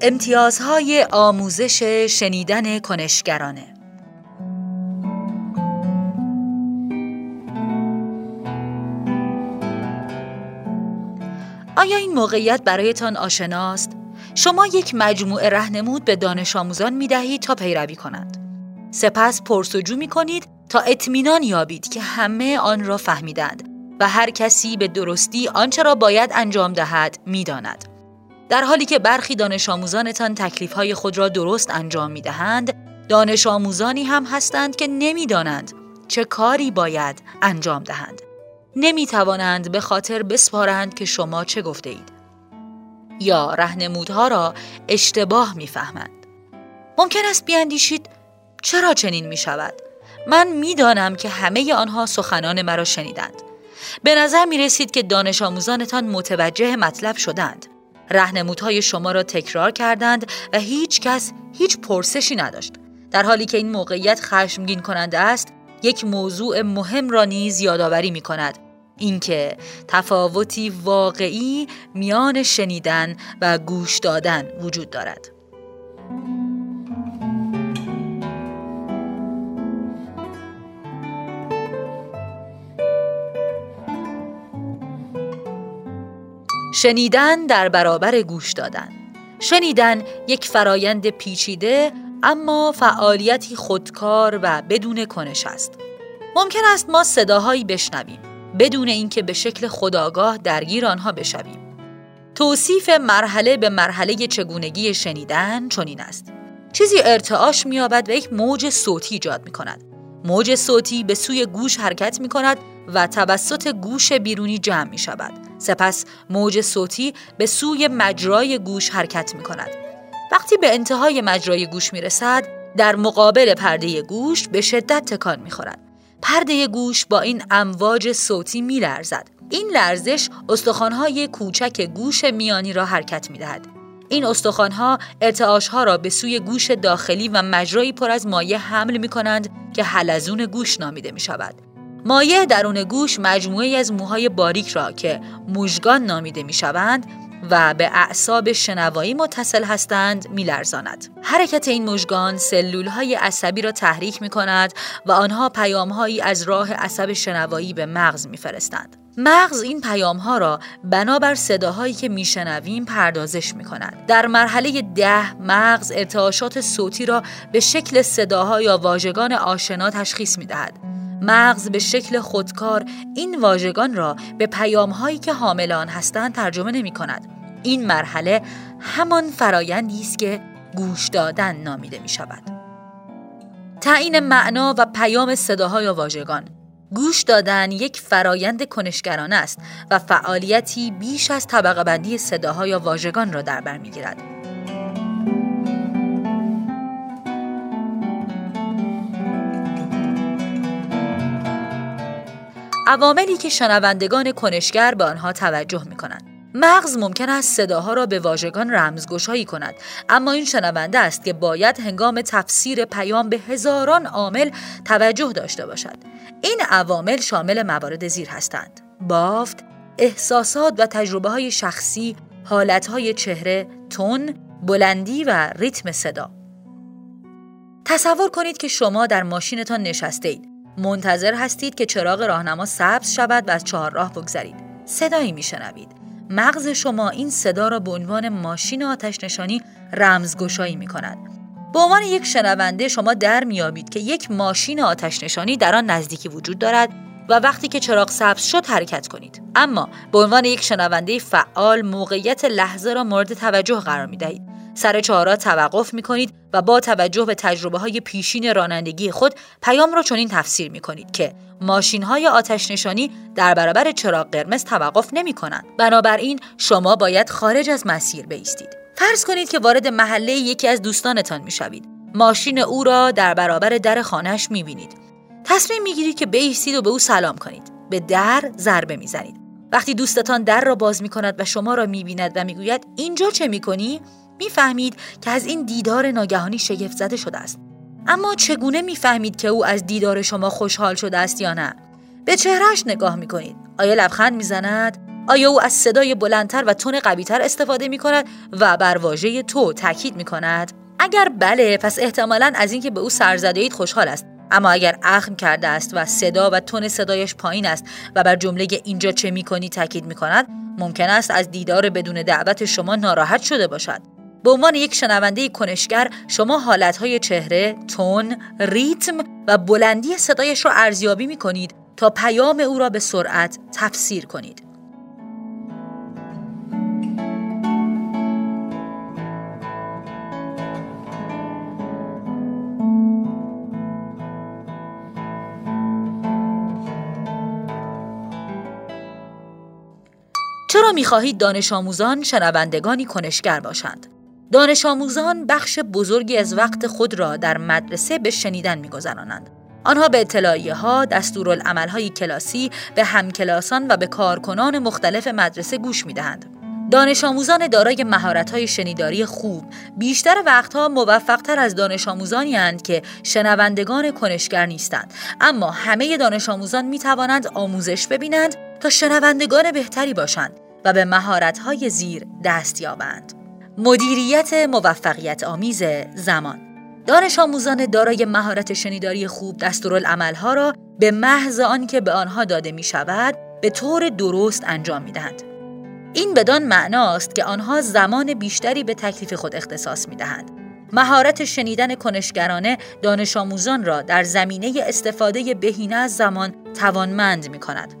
امتیازهای آموزش شنیدن کنشگرانه آیا این موقعیت برایتان آشناست؟ شما یک مجموعه رهنمود به دانش آموزان می دهید تا پیروی کنند. سپس پرسجو می کنید تا اطمینان یابید که همه آن را فهمیدند و هر کسی به درستی آنچه را باید انجام دهد می داند. در حالی که برخی دانش آموزانتان تکلیف خود را درست انجام می دهند، دانش آموزانی هم هستند که نمی دانند چه کاری باید انجام دهند. نمی توانند به خاطر بسپارند که شما چه گفته اید. یا رهنمودها را اشتباه می‌فهمند. ممکن است بیاندیشید چرا چنین می شود؟ من می‌دانم که همه آنها سخنان مرا شنیدند. به نظر می رسید که دانش آموزانتان متوجه مطلب شدند. رهنمودهای شما را تکرار کردند و هیچ کس هیچ پرسشی نداشت. در حالی که این موقعیت خشمگین کننده است، یک موضوع مهم را نیز یادآوری می کند اینکه تفاوتی واقعی میان شنیدن و گوش دادن وجود دارد. شنیدن در برابر گوش دادن. شنیدن یک فرایند پیچیده اما فعالیتی خودکار و بدون کنش است. ممکن است ما صداهایی بشنویم بدون اینکه به شکل خداگاه درگیر آنها بشویم. توصیف مرحله به مرحله چگونگی شنیدن چنین است. چیزی ارتعاش مییابد و یک موج صوتی ایجاد می کند موج صوتی به سوی گوش حرکت می کند و توسط گوش بیرونی جمع می شود. سپس موج صوتی به سوی مجرای گوش حرکت می کند. وقتی به انتهای مجرای گوش می رسد، در مقابل پرده گوش به شدت تکان می خورد. پرده گوش با این امواج صوتی می لرزد. این لرزش استخوانهای کوچک گوش میانی را حرکت می دهد. این استخوانها ارتعاشها را به سوی گوش داخلی و مجرایی پر از مایع حمل می کنند که حلزون گوش نامیده می شود. مایع درون گوش مجموعه از موهای باریک را که موژگان نامیده می شوند و به اعصاب شنوایی متصل هستند میلرزاند. حرکت این مژگان سلول های عصبی را تحریک می کند و آنها پیام هایی از راه عصب شنوایی به مغز میفرستند. مغز این پیام ها را بنابر صداهایی که میشنویم پردازش می کند. در مرحله ده مغز ارتعاشات صوتی را به شکل صداها یا واژگان آشنا تشخیص می دهد. مغز به شکل خودکار این واژگان را به پیام هایی که حامل آن هستند ترجمه نمی کند. این مرحله همان فرایندی است که گوش دادن نامیده می شود. تعیین معنا و پیام صداها یا واژگان گوش دادن یک فرایند کنشگرانه است و فعالیتی بیش از طبقه بندی صداها یا واژگان را در بر می‌گیرد. عواملی که شنوندگان کنشگر به آنها توجه می کنند. مغز ممکن است صداها را به واژگان رمزگشایی کند اما این شنونده است که باید هنگام تفسیر پیام به هزاران عامل توجه داشته باشد. این عوامل شامل موارد زیر هستند. بافت احساسات و تجربه های شخصی حالت های چهره تون بلندی و ریتم صدا. تصور کنید که شما در ماشینتان نشسته اید. منتظر هستید که چراغ راهنما سبز شود و از چهارراه بگذرید. صدایی میشنوید. مغز شما این صدا را به عنوان ماشین آتش نشانی رمزگشایی می کند. به عنوان یک شنونده شما در میابید که یک ماشین آتش نشانی در آن نزدیکی وجود دارد و وقتی که چراغ سبز شد حرکت کنید. اما به عنوان یک شنونده فعال موقعیت لحظه را مورد توجه قرار می دهید سر چهارا توقف می کنید و با توجه به تجربه های پیشین رانندگی خود پیام را چنین تفسیر می کنید که ماشین های آتش نشانی در برابر چراغ قرمز توقف نمی کنند. بنابراین شما باید خارج از مسیر بیستید. فرض کنید که وارد محله یکی از دوستانتان می شوید. ماشین او را در برابر در خانهش می بینید. تصمیم می گیرید که بیستید و به او سلام کنید. به در ضربه می زنید. وقتی دوستتان در را باز می کند و شما را می بیند و می گوید اینجا چه می کنی؟ می‌فهمید که از این دیدار ناگهانی شگفت زده شده است. اما چگونه می‌فهمید که او از دیدار شما خوشحال شده است یا نه؟ به چهرهش نگاه می‌کنید. آیا لبخند می‌زند؟ آیا او از صدای بلندتر و تون قویتر استفاده می کند و بر واژه تو تاکید می کند؟ اگر بله پس احتمالا از اینکه به او سرزده اید خوشحال است. اما اگر اخم کرده است و صدا و تون صدایش پایین است و بر جمله اینجا چه می‌کنی تاکید می کند ممکن است از دیدار بدون دعوت شما ناراحت شده باشد. به عنوان یک شنونده کنشگر شما حالتهای چهره، تون، ریتم و بلندی صدایش را ارزیابی می کنید تا پیام او را به سرعت تفسیر کنید. چرا می‌خواهید دانش آموزان شنوندگانی کنشگر باشند؟ دانش آموزان بخش بزرگی از وقت خود را در مدرسه به شنیدن میگذرانند. آنها به اطلاعیه ها، دستورالعمل های کلاسی، به همکلاسان و به کارکنان مختلف مدرسه گوش می دهند. دانش آموزان دارای مهارت های شنیداری خوب بیشتر وقتها موفقتر از دانش آموزانی هستند که شنوندگان کنشگر نیستند اما همه دانش آموزان می توانند آموزش ببینند تا شنوندگان بهتری باشند و به مهارت های زیر دست یابند مدیریت موفقیت آمیز زمان دانش آموزان دارای مهارت شنیداری خوب دستورالعملها را به محض آنکه به آنها داده می شود به طور درست انجام می دهند. این بدان معناست که آنها زمان بیشتری به تکلیف خود اختصاص می دهند. مهارت شنیدن کنشگرانه دانش آموزان را در زمینه استفاده بهینه از زمان توانمند می کند.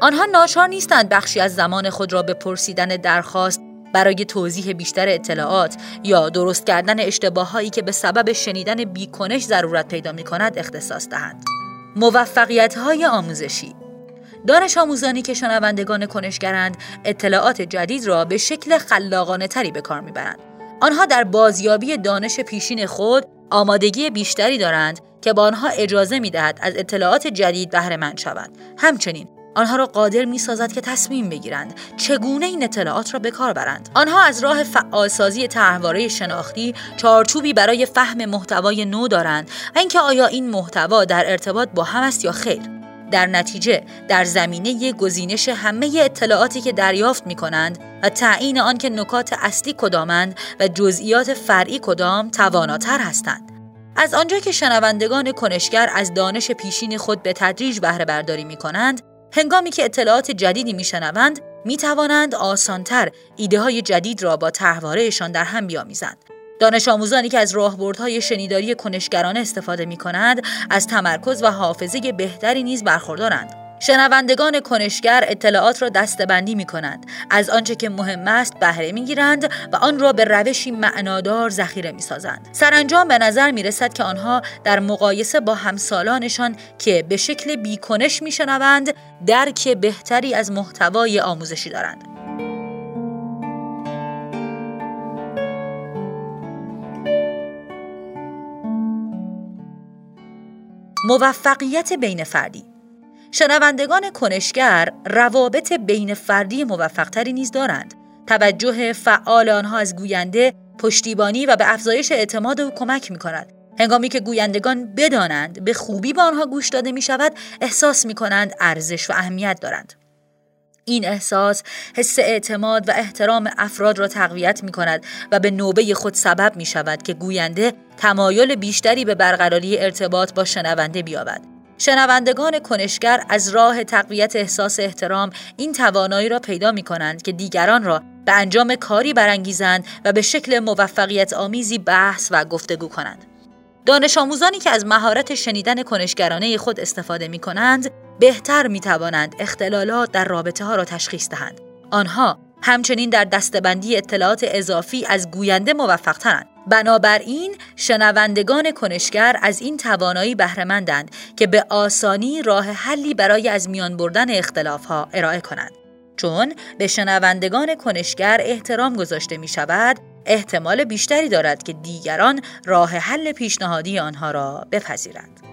آنها ناچار نیستند بخشی از زمان خود را به پرسیدن درخواست برای توضیح بیشتر اطلاعات یا درست کردن اشتباهایی که به سبب شنیدن بیکنش ضرورت پیدا می کند اختصاص دهند. موفقیت های آموزشی دانش آموزانی که شنوندگان کنشگرند اطلاعات جدید را به شکل خلاقانه تری به کار می‌برند. آنها در بازیابی دانش پیشین خود آمادگی بیشتری دارند که با آنها اجازه می دهد از اطلاعات جدید بهره مند شوند. همچنین آنها را قادر می سازد که تصمیم بگیرند چگونه این اطلاعات را به کار برند. آنها از راه فعالسازی طرحواره شناختی چارچوبی برای فهم محتوای نو دارند و اینکه آیا این محتوا در ارتباط با هم است یا خیر. در نتیجه در زمینه گزینش همه اطلاعاتی که دریافت می کنند و تعیین آنکه نکات اصلی کدامند و جزئیات فرعی کدام تواناتر هستند. از آنجا که شنوندگان کنشگر از دانش پیشین خود به تدریج بهره برداری می کنند هنگامی که اطلاعات جدیدی میشنوند می توانند آسانتر ایده های جدید را با تحوارهشان در هم بیامیزند. دانش آموزانی که از راهبردهای شنیداری کنشگرانه استفاده می کنند از تمرکز و حافظه بهتری نیز برخوردارند. شنوندگان کنشگر اطلاعات را دستبندی می کنند از آنچه که مهم است بهره می گیرند و آن را به روشی معنادار ذخیره می سازند سرانجام به نظر می رسد که آنها در مقایسه با همسالانشان که به شکل بیکنش می شنوند درک بهتری از محتوای آموزشی دارند. موفقیت بین فردی شنوندگان کنشگر روابط بین فردی موفقتری نیز دارند. توجه فعال آنها از گوینده پشتیبانی و به افزایش اعتماد او کمک می کند. هنگامی که گویندگان بدانند به خوبی به آنها گوش داده می شود احساس می کنند ارزش و اهمیت دارند. این احساس حس اعتماد و احترام افراد را تقویت می کند و به نوبه خود سبب می شود که گوینده تمایل بیشتری به برقراری ارتباط با شنونده بیابد. شنوندگان کنشگر از راه تقویت احساس احترام این توانایی را پیدا می کنند که دیگران را به انجام کاری برانگیزند و به شکل موفقیت آمیزی بحث و گفتگو کنند. دانش آموزانی که از مهارت شنیدن کنشگرانه خود استفاده می کنند بهتر می توانند اختلالات در رابطه ها را تشخیص دهند. آنها همچنین در دستبندی اطلاعات اضافی از گوینده موفقترند. بنابراین شنوندگان کنشگر از این توانایی بهرهمندند که به آسانی راه حلی برای از میان بردن اختلافها ارائه کنند. چون به شنوندگان کنشگر احترام گذاشته می شود، احتمال بیشتری دارد که دیگران راه حل پیشنهادی آنها را بپذیرند.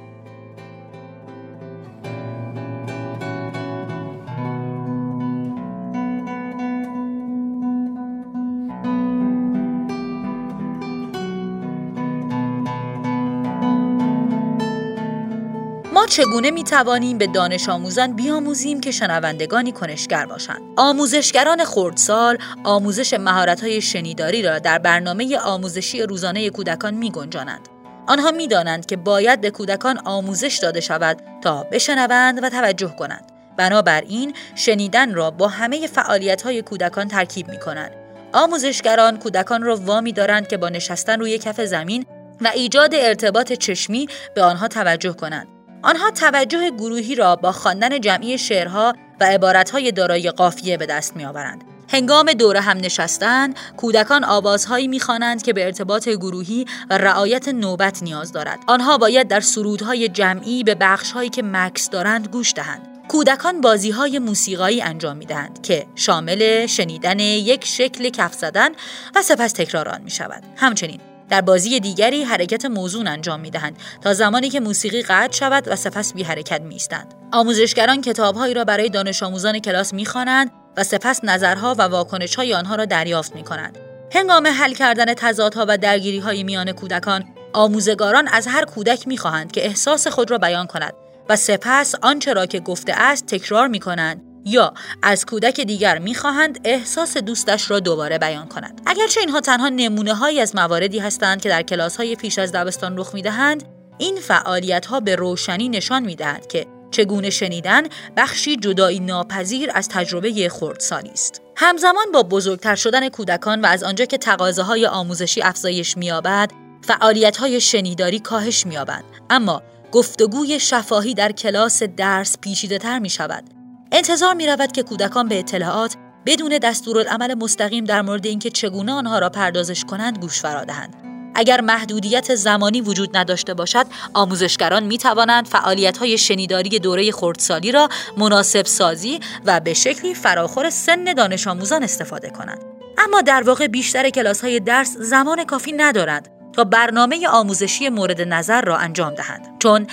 چگونه می توانیم به دانش آموزان بیاموزیم که شنوندگانی کنشگر باشند آموزشگران خردسال آموزش مهارت‌های شنیداری را در برنامه آموزشی روزانه کودکان می گنجانند آنها می‌دانند که باید به کودکان آموزش داده شود تا بشنوند و توجه کنند بنابراین شنیدن را با همه فعالیت های کودکان ترکیب می کنند. آموزشگران کودکان را وامی دارند که با نشستن روی کف زمین و ایجاد ارتباط چشمی به آنها توجه کنند. آنها توجه گروهی را با خواندن جمعی شعرها و عبارتهای دارای قافیه به دست میآورند. هنگام دور هم نشستن، کودکان آوازهایی می‌خوانند که به ارتباط گروهی و رعایت نوبت نیاز دارد. آنها باید در سرودهای جمعی به بخشهایی که مکس دارند گوش دهند. کودکان بازی های موسیقایی انجام می دهند که شامل شنیدن یک شکل کف زدن و سپس تکرار آن می شود. همچنین در بازی دیگری حرکت موزون انجام می دهند تا زمانی که موسیقی قطع شود و سپس بی حرکت می ایستند. آموزشگران کتابهایی را برای دانش آموزان کلاس می خوانند و سپس نظرها و واکنش های آنها را دریافت می کنند. هنگام حل کردن تضادها و درگیری های میان کودکان آموزگاران از هر کودک می خواهند که احساس خود را بیان کند و سپس آنچه را که گفته است تکرار می کنند یا از کودک دیگر می‌خواهند احساس دوستش را دوباره بیان کند اگرچه اینها تنها نمونه هایی از مواردی هستند که در کلاس های پیش از دبستان رخ می‌دهند این فعالیت ها به روشنی نشان می‌دهند که چگونه شنیدن بخشی جدایی ناپذیر از تجربه خردسالی است. همزمان با بزرگتر شدن کودکان و از آنجا که تقاضاهای آموزشی افزایش مییابد فعالیت های شنیداری کاهش مییابند اما گفتگوی شفاهی در کلاس درس پیچیده تر می شود. انتظار می رود که کودکان به اطلاعات بدون دستورالعمل مستقیم در مورد اینکه چگونه آنها را پردازش کنند گوش فرا دهند. اگر محدودیت زمانی وجود نداشته باشد، آموزشگران می توانند فعالیت های شنیداری دوره خردسالی را مناسب سازی و به شکلی فراخور سن دانش آموزان استفاده کنند. اما در واقع بیشتر کلاس های درس زمان کافی ندارند تا برنامه آموزشی مورد نظر را انجام دهند چون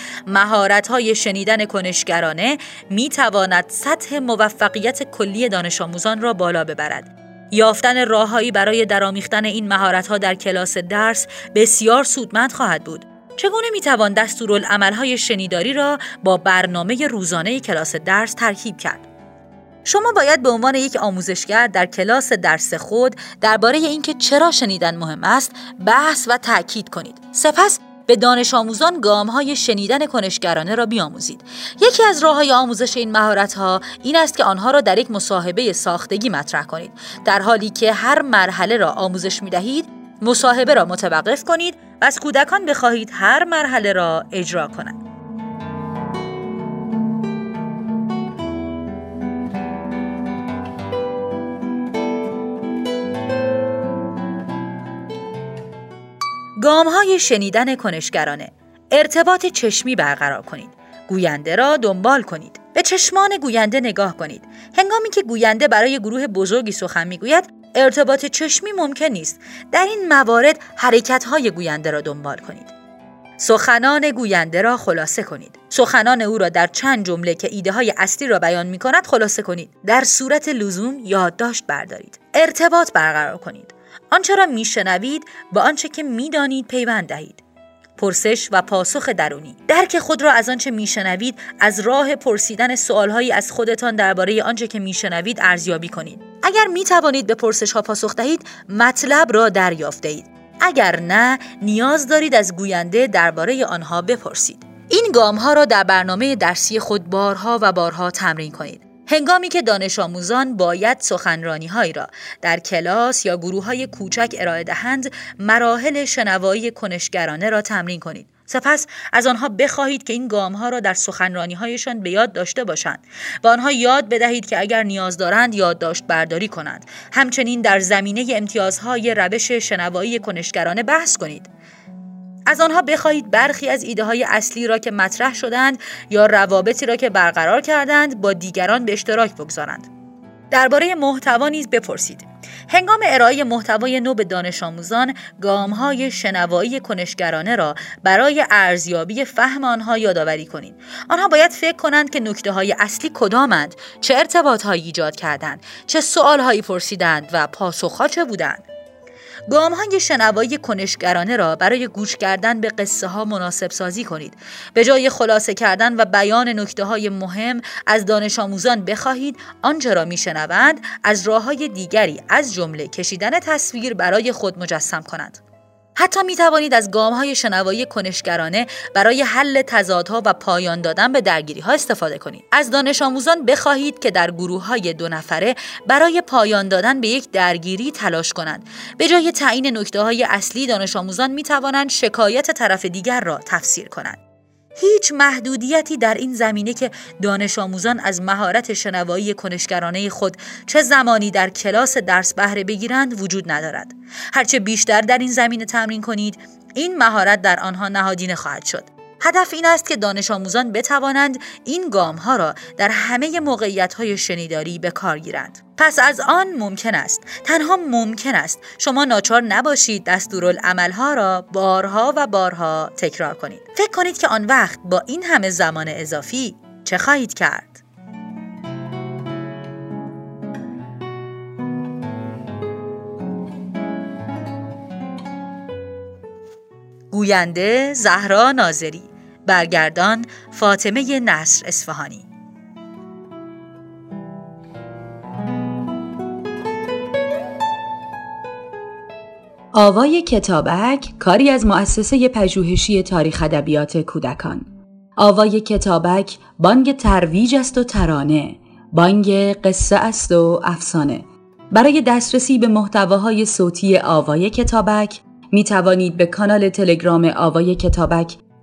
های شنیدن کنشگرانه می تواند سطح موفقیت کلی دانش آموزان را بالا ببرد. یافتن راههایی برای درامیختن این ها در کلاس درس بسیار سودمند خواهد بود. چگونه می توان دستورالعملهای شنیداری را با برنامه روزانه کلاس درس ترکیب کرد؟ شما باید به عنوان یک آموزشگر در کلاس درس خود درباره اینکه چرا شنیدن مهم است بحث و تاکید کنید سپس به دانش آموزان گام های شنیدن کنشگرانه را بیاموزید. یکی از راه های آموزش این مهارت ها این است که آنها را در یک مصاحبه ساختگی مطرح کنید. در حالی که هر مرحله را آموزش می دهید، مصاحبه را متوقف کنید و از کودکان بخواهید هر مرحله را اجرا کنند. گام های شنیدن کنشگرانه. ارتباط چشمی برقرار کنید. گوینده را دنبال کنید. به چشمان گوینده نگاه کنید. هنگامی که گوینده برای گروه بزرگی سخن می‌گوید ارتباط چشمی ممکن نیست. در این موارد حرکت های گوینده را دنبال کنید. سخنان گوینده را خلاصه کنید. سخنان او را در چند جمله که ایده های اصلی را بیان می کند خلاصه کنید. در صورت لزوم یادداشت بردارید. ارتباط برقرار کنید. آنچه را میشنوید با آنچه که می‌دانید پیوند دهید. پرسش و پاسخ درونی. درک خود را از آنچه میشنوید از راه پرسیدن سوالهایی از خودتان درباره آنچه که میشنوید ارزیابی کنید. اگر می توانید به پرسش ها پاسخ دهید مطلب را دریافت دهید. اگر نه نیاز دارید از گوینده درباره آنها بپرسید. این گام ها را در برنامه درسی خود بارها و بارها تمرین کنید. هنگامی که دانش آموزان باید سخنرانی هایی را در کلاس یا گروه های کوچک ارائه دهند مراحل شنوایی کنشگرانه را تمرین کنید. سپس از آنها بخواهید که این گام ها را در سخنرانی هایشان به یاد داشته باشند و آنها یاد بدهید که اگر نیاز دارند یادداشت برداری کنند. همچنین در زمینه امتیازهای روش شنوایی کنشگرانه بحث کنید. از آنها بخواهید برخی از ایده های اصلی را که مطرح شدند یا روابطی را که برقرار کردند با دیگران به اشتراک بگذارند. درباره محتوا نیز بپرسید. هنگام ارائه محتوای نو به دانش آموزان گام های شنوایی کنشگرانه را برای ارزیابی فهم آنها یادآوری کنید. آنها باید فکر کنند که نکته های اصلی کدامند، چه ارتباط هایی ایجاد کردند، چه سوال هایی پرسیدند و پاسخها چه بودند. گام های شنوایی کنشگرانه را برای گوش کردن به قصه ها مناسب سازی کنید. به جای خلاصه کردن و بیان نکته های مهم از دانش آموزان بخواهید آنچه را میشنوند از راه های دیگری از جمله کشیدن تصویر برای خود مجسم کنند. حتی می توانید از گام های شنوایی کنشگرانه برای حل تضادها و پایان دادن به درگیری ها استفاده کنید. از دانش آموزان بخواهید که در گروه های دو نفره برای پایان دادن به یک درگیری تلاش کنند. به جای تعیین نکته های اصلی دانش آموزان می توانند شکایت طرف دیگر را تفسیر کنند. هیچ محدودیتی در این زمینه که دانش آموزان از مهارت شنوایی کنشگرانه خود چه زمانی در کلاس درس بهره بگیرند وجود ندارد. هرچه بیشتر در این زمینه تمرین کنید، این مهارت در آنها نهادینه خواهد شد. هدف این است که دانش آموزان بتوانند این گام ها را در همه موقعیت های شنیداری به کار گیرند. پس از آن ممکن است تنها ممکن است شما ناچار نباشید دستورالعمل ها را بارها و بارها تکرار کنید. فکر کنید که آن وقت با این همه زمان اضافی چه خواهید کرد؟ گوینده زهرا ناظری برگردان فاطمه نصر اصفهانی. آوای کتابک کاری از مؤسسه پژوهشی تاریخ ادبیات کودکان. آوای کتابک بانگ ترویج است و ترانه. بانگ قصه است و افسانه. برای دسترسی به محتواهای صوتی آوای کتابک می توانید به کانال تلگرام آوای کتابک